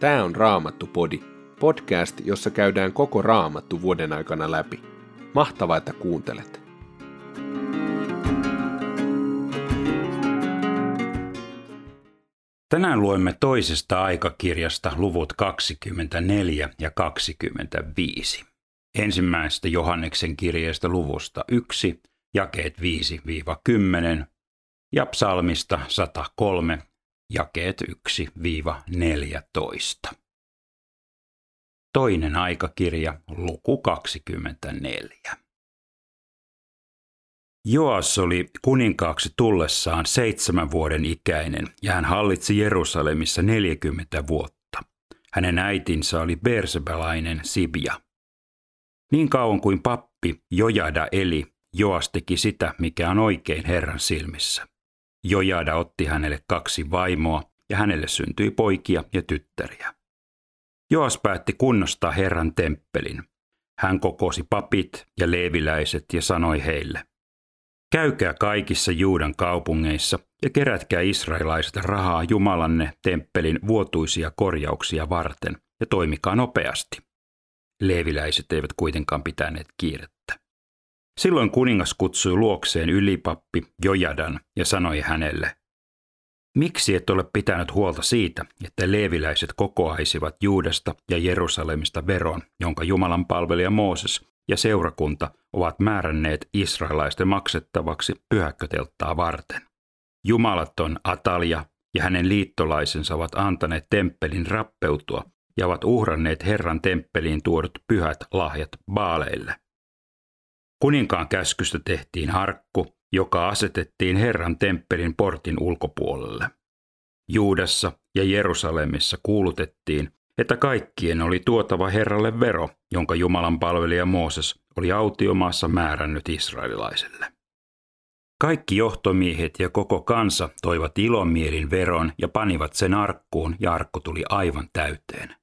Tämä on Raamattu-podi, podcast, jossa käydään koko Raamattu vuoden aikana läpi. Mahtavaa, että kuuntelet! Tänään luemme toisesta aikakirjasta luvut 24 ja 25. Ensimmäisestä Johanneksen kirjeestä luvusta 1, jakeet 5-10 ja psalmista 103, jakeet 1-14. Toinen aikakirja, luku 24. Joas oli kuninkaaksi tullessaan seitsemän vuoden ikäinen ja hän hallitsi Jerusalemissa 40 vuotta. Hänen äitinsä oli bersebalainen Sibia. Niin kauan kuin pappi Jojada eli, Joas teki sitä, mikä on oikein Herran silmissä. Jojada otti hänelle kaksi vaimoa ja hänelle syntyi poikia ja tyttäriä. Joas päätti kunnostaa Herran temppelin. Hän kokosi papit ja leeviläiset ja sanoi heille, Käykää kaikissa Juudan kaupungeissa ja kerätkää israelaiset rahaa Jumalanne temppelin vuotuisia korjauksia varten ja toimikaa nopeasti. Leeviläiset eivät kuitenkaan pitäneet kiirettä. Silloin kuningas kutsui luokseen ylipappi Jojadan ja sanoi hänelle, Miksi et ole pitänyt huolta siitä, että leeviläiset kokoaisivat Juudasta ja Jerusalemista veron, jonka Jumalan palvelija Mooses ja seurakunta ovat määränneet israelaisten maksettavaksi pyhäkkötelttaa varten. Jumalaton Atalia ja hänen liittolaisensa ovat antaneet temppelin rappeutua ja ovat uhranneet Herran temppeliin tuodut pyhät lahjat baaleille. Kuninkaan käskystä tehtiin arkku, joka asetettiin Herran temppelin portin ulkopuolelle. Juudassa ja Jerusalemissa kuulutettiin, että kaikkien oli tuotava Herralle vero, jonka Jumalan palvelija Mooses oli autiomaassa määrännyt israelilaisille. Kaikki johtomiehet ja koko kansa toivat ilomielin veron ja panivat sen arkkuun ja arkku tuli aivan täyteen.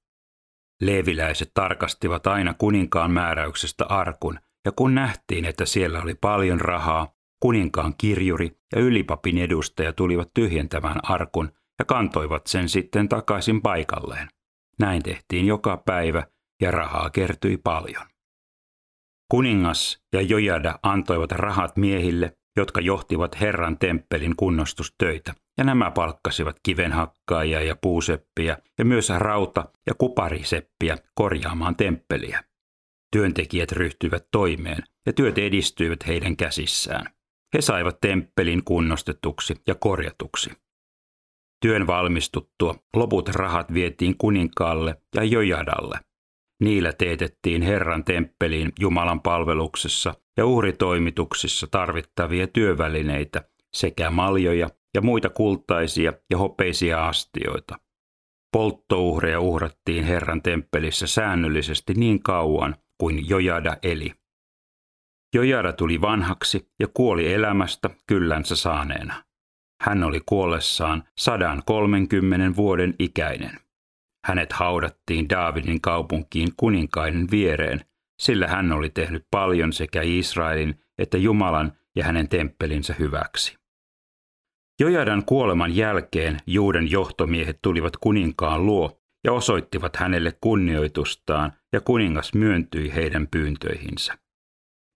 Leeviläiset tarkastivat aina kuninkaan määräyksestä arkun ja kun nähtiin, että siellä oli paljon rahaa, kuninkaan kirjuri ja ylipapin edustaja tulivat tyhjentämään arkun ja kantoivat sen sitten takaisin paikalleen. Näin tehtiin joka päivä ja rahaa kertyi paljon. Kuningas ja Jojada antoivat rahat miehille, jotka johtivat Herran temppelin kunnostustöitä, ja nämä palkkasivat kivenhakkaajia ja puuseppiä ja myös rauta- ja kupariseppiä korjaamaan temppeliä. Työntekijät ryhtyivät toimeen ja työt edistyivät heidän käsissään. He saivat temppelin kunnostetuksi ja korjatuksi. Työn valmistuttua loput rahat vietiin kuninkaalle ja Jojadalle. Niillä teetettiin Herran temppeliin Jumalan palveluksessa ja uhritoimituksissa tarvittavia työvälineitä sekä maljoja ja muita kultaisia ja hopeisia astioita. Polttouhreja uhrattiin Herran temppelissä säännöllisesti niin kauan kuin Jojada eli. Jojada tuli vanhaksi ja kuoli elämästä kyllänsä saaneena. Hän oli kuollessaan 130 vuoden ikäinen. Hänet haudattiin Daavidin kaupunkiin kuninkainen viereen, sillä hän oli tehnyt paljon sekä Israelin että Jumalan ja hänen temppelinsä hyväksi. Jojadan kuoleman jälkeen Juuden johtomiehet tulivat kuninkaan luo ja osoittivat hänelle kunnioitustaan, ja kuningas myöntyi heidän pyyntöihinsä.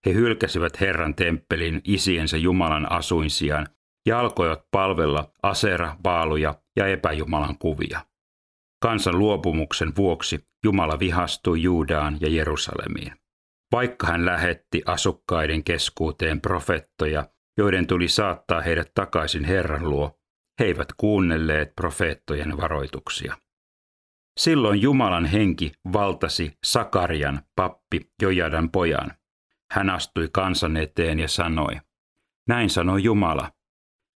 He hylkäsivät Herran temppelin isiensä Jumalan asuinsiaan ja alkoivat palvella asera, vaaluja ja epäjumalan kuvia. Kansan luopumuksen vuoksi Jumala vihastui Juudaan ja Jerusalemiin. Vaikka hän lähetti asukkaiden keskuuteen profettoja, joiden tuli saattaa heidät takaisin Herran luo, he eivät kuunnelleet profeettojen varoituksia. Silloin Jumalan henki valtasi Sakarian, pappi Jojadan pojan. Hän astui kansan eteen ja sanoi, näin sanoi Jumala,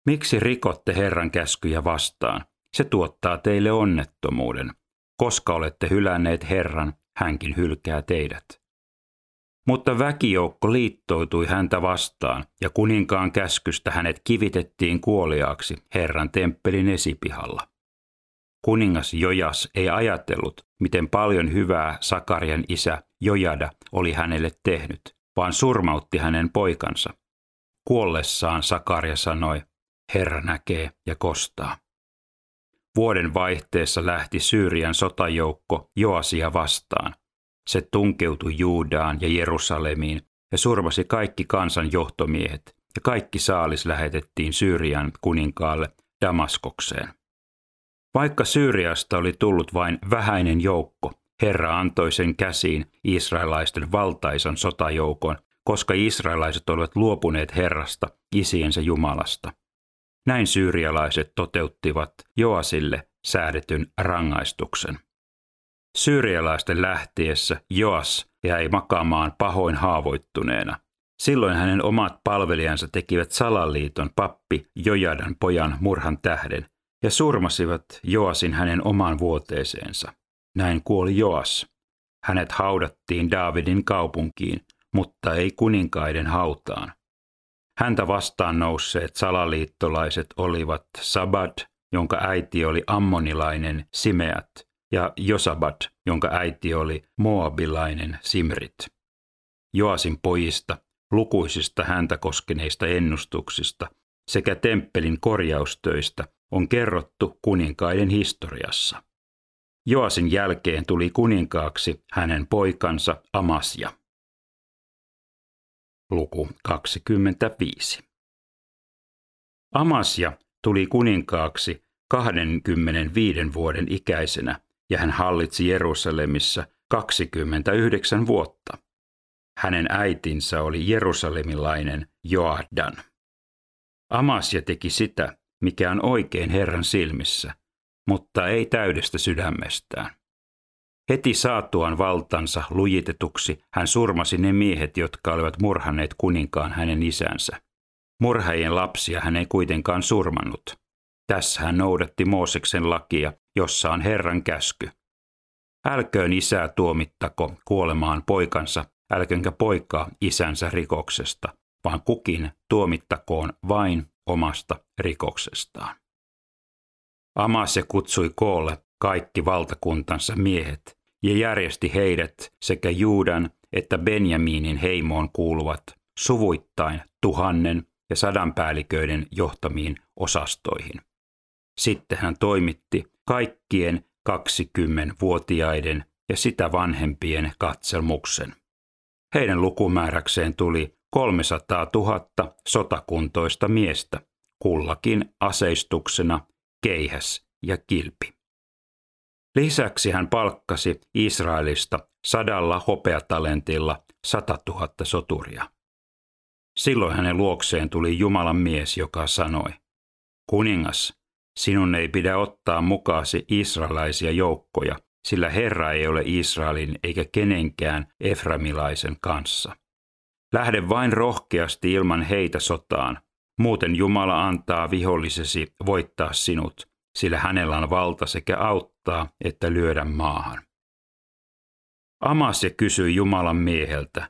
Miksi rikotte Herran käskyjä vastaan? Se tuottaa teille onnettomuuden. Koska olette hylänneet Herran, hänkin hylkää teidät. Mutta väkijoukko liittoutui häntä vastaan, ja kuninkaan käskystä hänet kivitettiin kuoliaaksi Herran temppelin esipihalla. Kuningas Jojas ei ajatellut, miten paljon hyvää Sakarian isä Jojada oli hänelle tehnyt, vaan surmautti hänen poikansa. Kuollessaan Sakaria sanoi, Herra näkee ja kostaa. Vuoden vaihteessa lähti Syyrian sotajoukko Joasia vastaan. Se tunkeutui Juudaan ja Jerusalemiin ja surmasi kaikki kansan johtomiehet, ja kaikki saalis lähetettiin Syyrian kuninkaalle Damaskokseen. Vaikka Syyriasta oli tullut vain vähäinen joukko, Herra antoi sen käsiin israelaisten valtaison sotajoukon, koska israelaiset olivat luopuneet Herrasta, isiensä Jumalasta. Näin syyrialaiset toteuttivat Joasille säädetyn rangaistuksen. Syyrialaisten lähtiessä Joas jäi makaamaan pahoin haavoittuneena. Silloin hänen omat palvelijansa tekivät salaliiton pappi Jojadan pojan murhan tähden ja surmasivat Joasin hänen omaan vuoteeseensa. Näin kuoli Joas. Hänet haudattiin Daavidin kaupunkiin, mutta ei kuninkaiden hautaan. Häntä vastaan nousseet salaliittolaiset olivat Sabad, jonka äiti oli ammonilainen Simeat, ja Josabat, jonka äiti oli moabilainen Simrit. Joasin pojista, lukuisista häntä koskeneista ennustuksista sekä temppelin korjaustöistä on kerrottu kuninkaiden historiassa. Joasin jälkeen tuli kuninkaaksi hänen poikansa Amasia. Luku 25. Amasia tuli kuninkaaksi 25 vuoden ikäisenä ja hän hallitsi Jerusalemissa 29 vuotta. Hänen äitinsä oli jerusalemilainen Joadan. Amasia teki sitä, mikä on oikein Herran silmissä, mutta ei täydestä sydämestään. Heti saatuaan valtansa lujitetuksi hän surmasi ne miehet, jotka olivat murhanneet kuninkaan hänen isänsä. Murhaajien lapsia hän ei kuitenkaan surmannut. Tässä hän noudatti Mooseksen lakia, jossa on Herran käsky. Älköön isää tuomittako kuolemaan poikansa, älköönkä poikaa isänsä rikoksesta, vaan kukin tuomittakoon vain omasta rikoksestaan. Amase kutsui koolle kaikki valtakuntansa miehet ja järjesti heidät sekä Juudan että Benjaminin heimoon kuuluvat suvuittain tuhannen ja sadan päälliköiden johtamiin osastoihin. Sitten hän toimitti kaikkien 20-vuotiaiden ja sitä vanhempien katselmuksen. Heidän lukumääräkseen tuli 300 000 sotakuntoista miestä, kullakin aseistuksena keihäs ja kilpi. Lisäksi hän palkkasi Israelista sadalla hopeatalentilla sata tuhatta soturia. Silloin hänen luokseen tuli Jumalan mies, joka sanoi, Kuningas, sinun ei pidä ottaa mukaasi israelaisia joukkoja, sillä Herra ei ole Israelin eikä kenenkään Eframilaisen kanssa. Lähde vain rohkeasti ilman heitä sotaan, muuten Jumala antaa vihollisesi voittaa sinut, sillä hänellä on valta sekä auttaa että lyödä maahan. Amasia kysyi Jumalan mieheltä,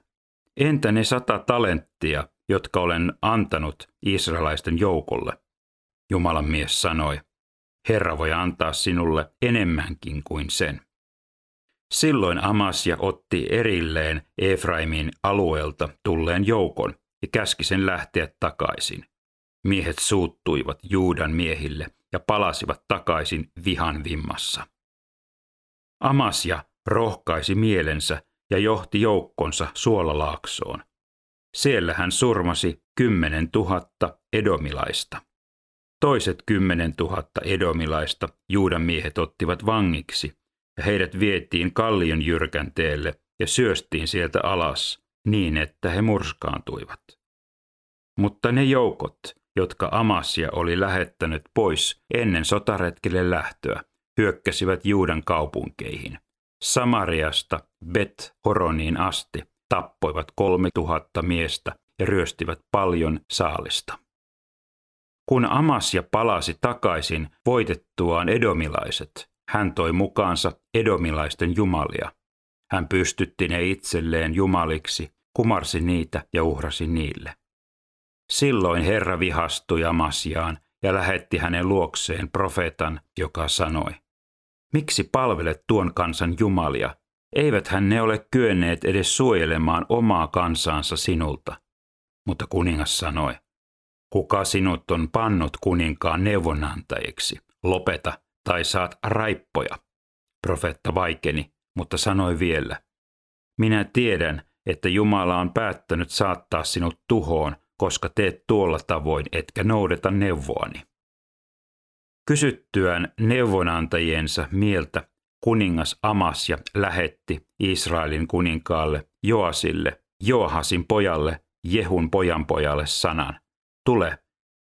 entä ne sata talenttia, jotka olen antanut israelaisten joukolle? Jumalan mies sanoi, Herra voi antaa sinulle enemmänkin kuin sen. Silloin Amasia otti erilleen Efraimin alueelta tulleen joukon ja käski sen lähteä takaisin. Miehet suuttuivat Juudan miehille ja palasivat takaisin vihan vimmassa. Amasia rohkaisi mielensä ja johti joukkonsa Suolalaaksoon. Siellä hän surmasi kymmenen tuhatta edomilaista. Toiset kymmenen tuhatta edomilaista Juudan miehet ottivat vangiksi ja heidät vietiin kallion jyrkänteelle ja syöstiin sieltä alas niin, että he murskaantuivat. Mutta ne joukot, jotka Amasia oli lähettänyt pois ennen sotaretkelle lähtöä, hyökkäsivät Juudan kaupunkeihin. Samariasta Bet Horoniin asti tappoivat kolme tuhatta miestä ja ryöstivät paljon saalista. Kun Amasia palasi takaisin voitettuaan edomilaiset, hän toi mukaansa edomilaisten jumalia. Hän pystytti ne itselleen jumaliksi, kumarsi niitä ja uhrasi niille. Silloin Herra vihastui Amasiaan ja lähetti hänen luokseen profeetan, joka sanoi, Miksi palvelet tuon kansan jumalia? Eivät hän ne ole kyenneet edes suojelemaan omaa kansaansa sinulta. Mutta kuningas sanoi, kuka sinut on pannut kuninkaan neuvonantajiksi? Lopeta, tai saat raippoja. Profeetta vaikeni, mutta sanoi vielä, minä tiedän, että Jumala on päättänyt saattaa sinut tuhoon, koska teet tuolla tavoin, etkä noudata neuvoani. Kysyttyään neuvonantajiensa mieltä, kuningas Amasja lähetti Israelin kuninkaalle Joasille, Joahasin pojalle, Jehun pojanpojalle sanan, tule,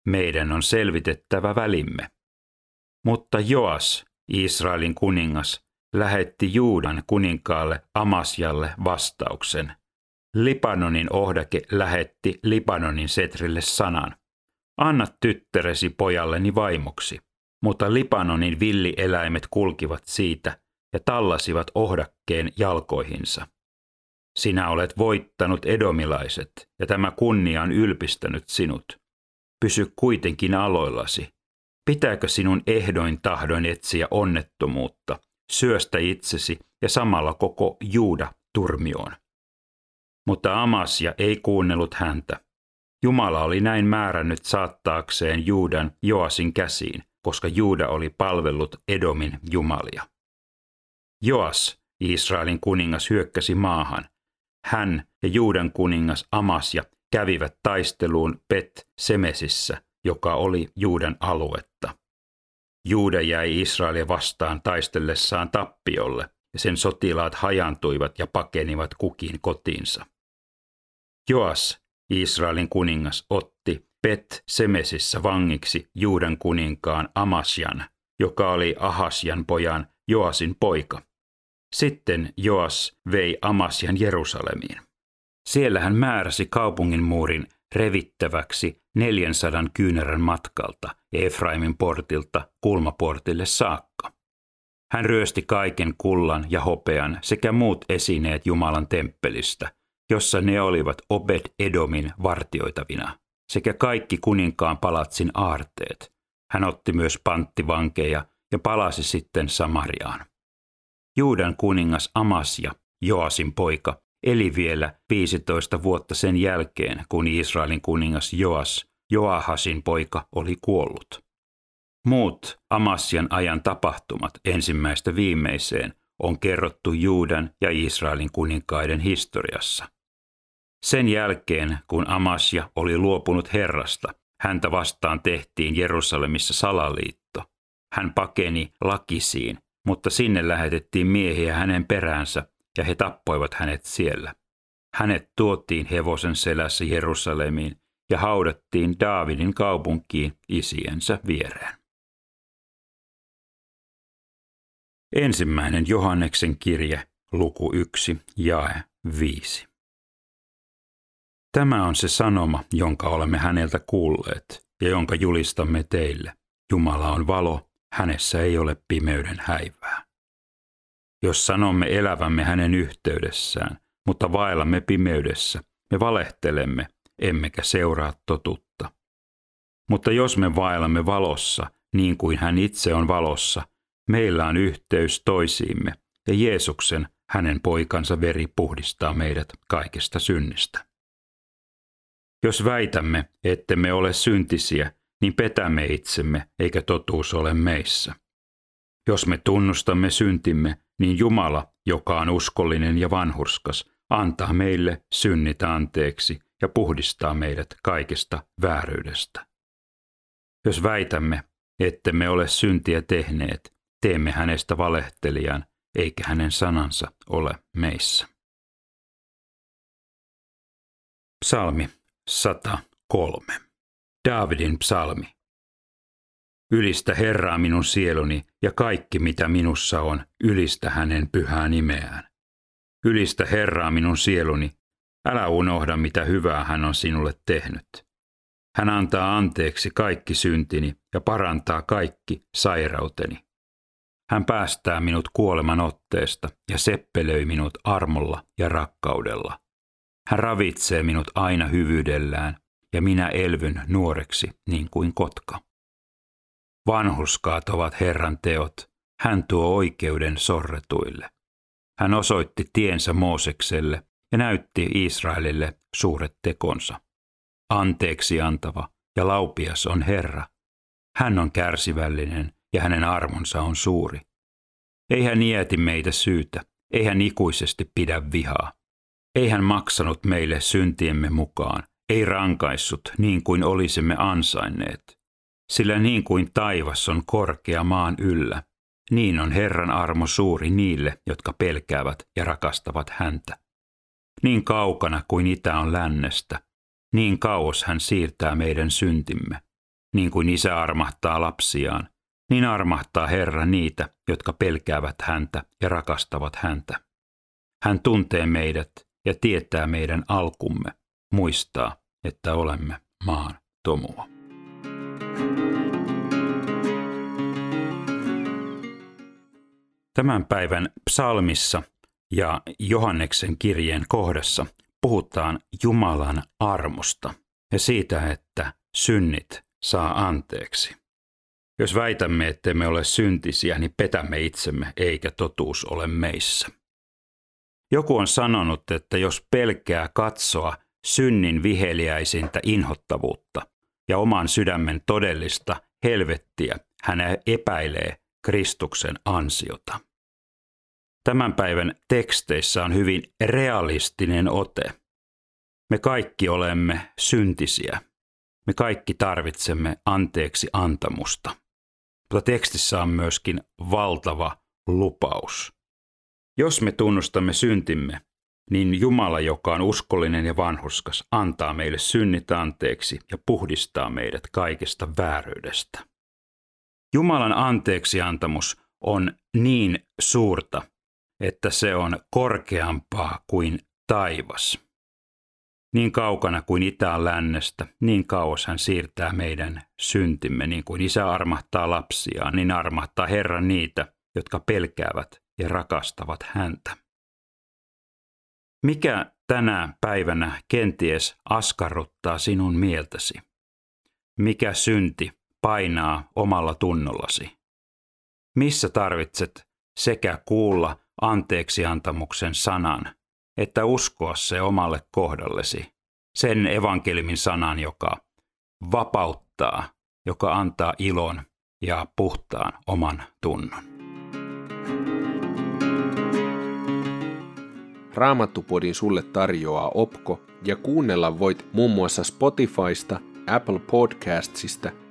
meidän on selvitettävä välimme. Mutta Joas, Israelin kuningas, lähetti Juudan kuninkaalle Amasjalle vastauksen. Libanonin ohdake lähetti Libanonin setrille sanan. Anna tyttäresi pojalleni vaimoksi. Mutta Libanonin villieläimet kulkivat siitä ja tallasivat ohdakkeen jalkoihinsa. Sinä olet voittanut edomilaiset, ja tämä kunnia on ylpistänyt sinut. Pysy kuitenkin aloillasi. Pitääkö sinun ehdoin tahdoin etsiä onnettomuutta, syöstä itsesi ja samalla koko Juuda turmioon? Mutta Amasia ei kuunnellut häntä. Jumala oli näin määrännyt saattaakseen Juudan Joasin käsiin, koska Juuda oli palvellut Edomin jumalia. Joas, Israelin kuningas, hyökkäsi maahan. Hän ja Juudan kuningas Amasja kävivät taisteluun Bet Semesissä, joka oli Juudan aluetta. Juuda jäi Israelia vastaan taistellessaan tappiolle, ja sen sotilaat hajantuivat ja pakenivat kukin kotiinsa. Joas, Israelin kuningas, otti Bet Semesissä vangiksi Juudan kuninkaan Amasjan, joka oli Ahasjan pojan Joasin poika. Sitten Joas vei Amasjan Jerusalemiin. Siellä hän määräsi kaupungin muurin revittäväksi 400 kyynärän matkalta Efraimin portilta kulmaportille saakka. Hän ryösti kaiken kullan ja hopean sekä muut esineet Jumalan temppelistä, jossa ne olivat Obed Edomin vartioitavina, sekä kaikki kuninkaan palatsin aarteet. Hän otti myös panttivankeja ja palasi sitten Samariaan. Juudan kuningas Amasja, Joasin poika, eli vielä 15 vuotta sen jälkeen, kun Israelin kuningas Joas, Joahasin poika, oli kuollut. Muut Amasian ajan tapahtumat ensimmäistä viimeiseen on kerrottu Juudan ja Israelin kuninkaiden historiassa. Sen jälkeen, kun Amasja oli luopunut Herrasta, häntä vastaan tehtiin Jerusalemissa salaliitto. Hän pakeni Lakisiin mutta sinne lähetettiin miehiä hänen peräänsä ja he tappoivat hänet siellä. Hänet tuotiin hevosen selässä Jerusalemiin ja haudattiin Daavidin kaupunkiin isiensä viereen. Ensimmäinen Johanneksen kirje, luku 1, jae 5. Tämä on se sanoma, jonka olemme häneltä kuulleet ja jonka julistamme teille. Jumala on valo hänessä ei ole pimeyden häivää. Jos sanomme elävämme hänen yhteydessään, mutta vaellamme pimeydessä, me valehtelemme, emmekä seuraa totuutta. Mutta jos me vaellamme valossa, niin kuin hän itse on valossa, meillä on yhteys toisiimme, ja Jeesuksen, hänen poikansa veri puhdistaa meidät kaikesta synnistä. Jos väitämme, ettemme ole syntisiä, niin petämme itsemme, eikä totuus ole meissä. Jos me tunnustamme syntimme, niin Jumala, joka on uskollinen ja vanhurskas, antaa meille synnit anteeksi ja puhdistaa meidät kaikesta vääryydestä. Jos väitämme, ettemme ole syntiä tehneet, teemme hänestä valehtelijan, eikä hänen sanansa ole meissä. Psalmi 103 Daavidin psalmi. Ylistä Herraa minun sieluni ja kaikki mitä minussa on, ylistä hänen pyhää nimeään. Ylistä Herraa minun sieluni, älä unohda mitä hyvää hän on sinulle tehnyt. Hän antaa anteeksi kaikki syntini ja parantaa kaikki sairauteni. Hän päästää minut kuoleman otteesta ja seppelöi minut armolla ja rakkaudella. Hän ravitsee minut aina hyvyydellään ja minä elvyn nuoreksi niin kuin kotka. Vanhuskaat ovat Herran teot, hän tuo oikeuden sorretuille. Hän osoitti tiensä Moosekselle ja näytti Israelille suuret tekonsa. Anteeksi antava ja laupias on Herra. Hän on kärsivällinen ja hänen armonsa on suuri. Ei hän iäti meitä syytä, ei hän ikuisesti pidä vihaa. Ei hän maksanut meille syntiemme mukaan, ei rankaissut niin kuin olisimme ansainneet. Sillä niin kuin taivas on korkea maan yllä, niin on Herran armo suuri niille, jotka pelkäävät ja rakastavat häntä. Niin kaukana kuin itä on lännestä, niin kauas hän siirtää meidän syntimme. Niin kuin isä armahtaa lapsiaan, niin armahtaa Herra niitä, jotka pelkäävät häntä ja rakastavat häntä. Hän tuntee meidät ja tietää meidän alkumme, muistaa, että olemme maan tomua. Tämän päivän psalmissa ja Johanneksen kirjeen kohdassa puhutaan Jumalan armosta ja siitä, että synnit saa anteeksi. Jos väitämme, että me ole syntisiä, niin petämme itsemme, eikä totuus ole meissä. Joku on sanonut, että jos pelkää katsoa synnin viheliäisintä inhottavuutta ja oman sydämen todellista helvettiä, hän epäilee Kristuksen ansiota. Tämän päivän teksteissä on hyvin realistinen ote. Me kaikki olemme syntisiä. Me kaikki tarvitsemme anteeksi antamusta. Mutta tekstissä on myöskin valtava lupaus. Jos me tunnustamme syntimme, niin Jumala, joka on uskollinen ja vanhuskas, antaa meille synnit anteeksi ja puhdistaa meidät kaikesta vääryydestä. Jumalan anteeksiantamus on niin suurta, että se on korkeampaa kuin taivas. Niin kaukana kuin itä on lännestä, niin kauas hän siirtää meidän syntimme, niin kuin isä armahtaa lapsiaan, niin armahtaa Herra niitä, jotka pelkäävät ja rakastavat häntä. Mikä tänä päivänä kenties askarruttaa sinun mieltäsi? Mikä synti painaa omalla tunnollasi? Missä tarvitset sekä kuulla anteeksiantamuksen sanan, että uskoa se omalle kohdallesi, sen evankelimin sanan, joka vapauttaa, joka antaa ilon ja puhtaan oman tunnon. Raamattupodin sulle tarjoaa Opko ja kuunnella voit muun muassa Spotifysta, Apple Podcastsista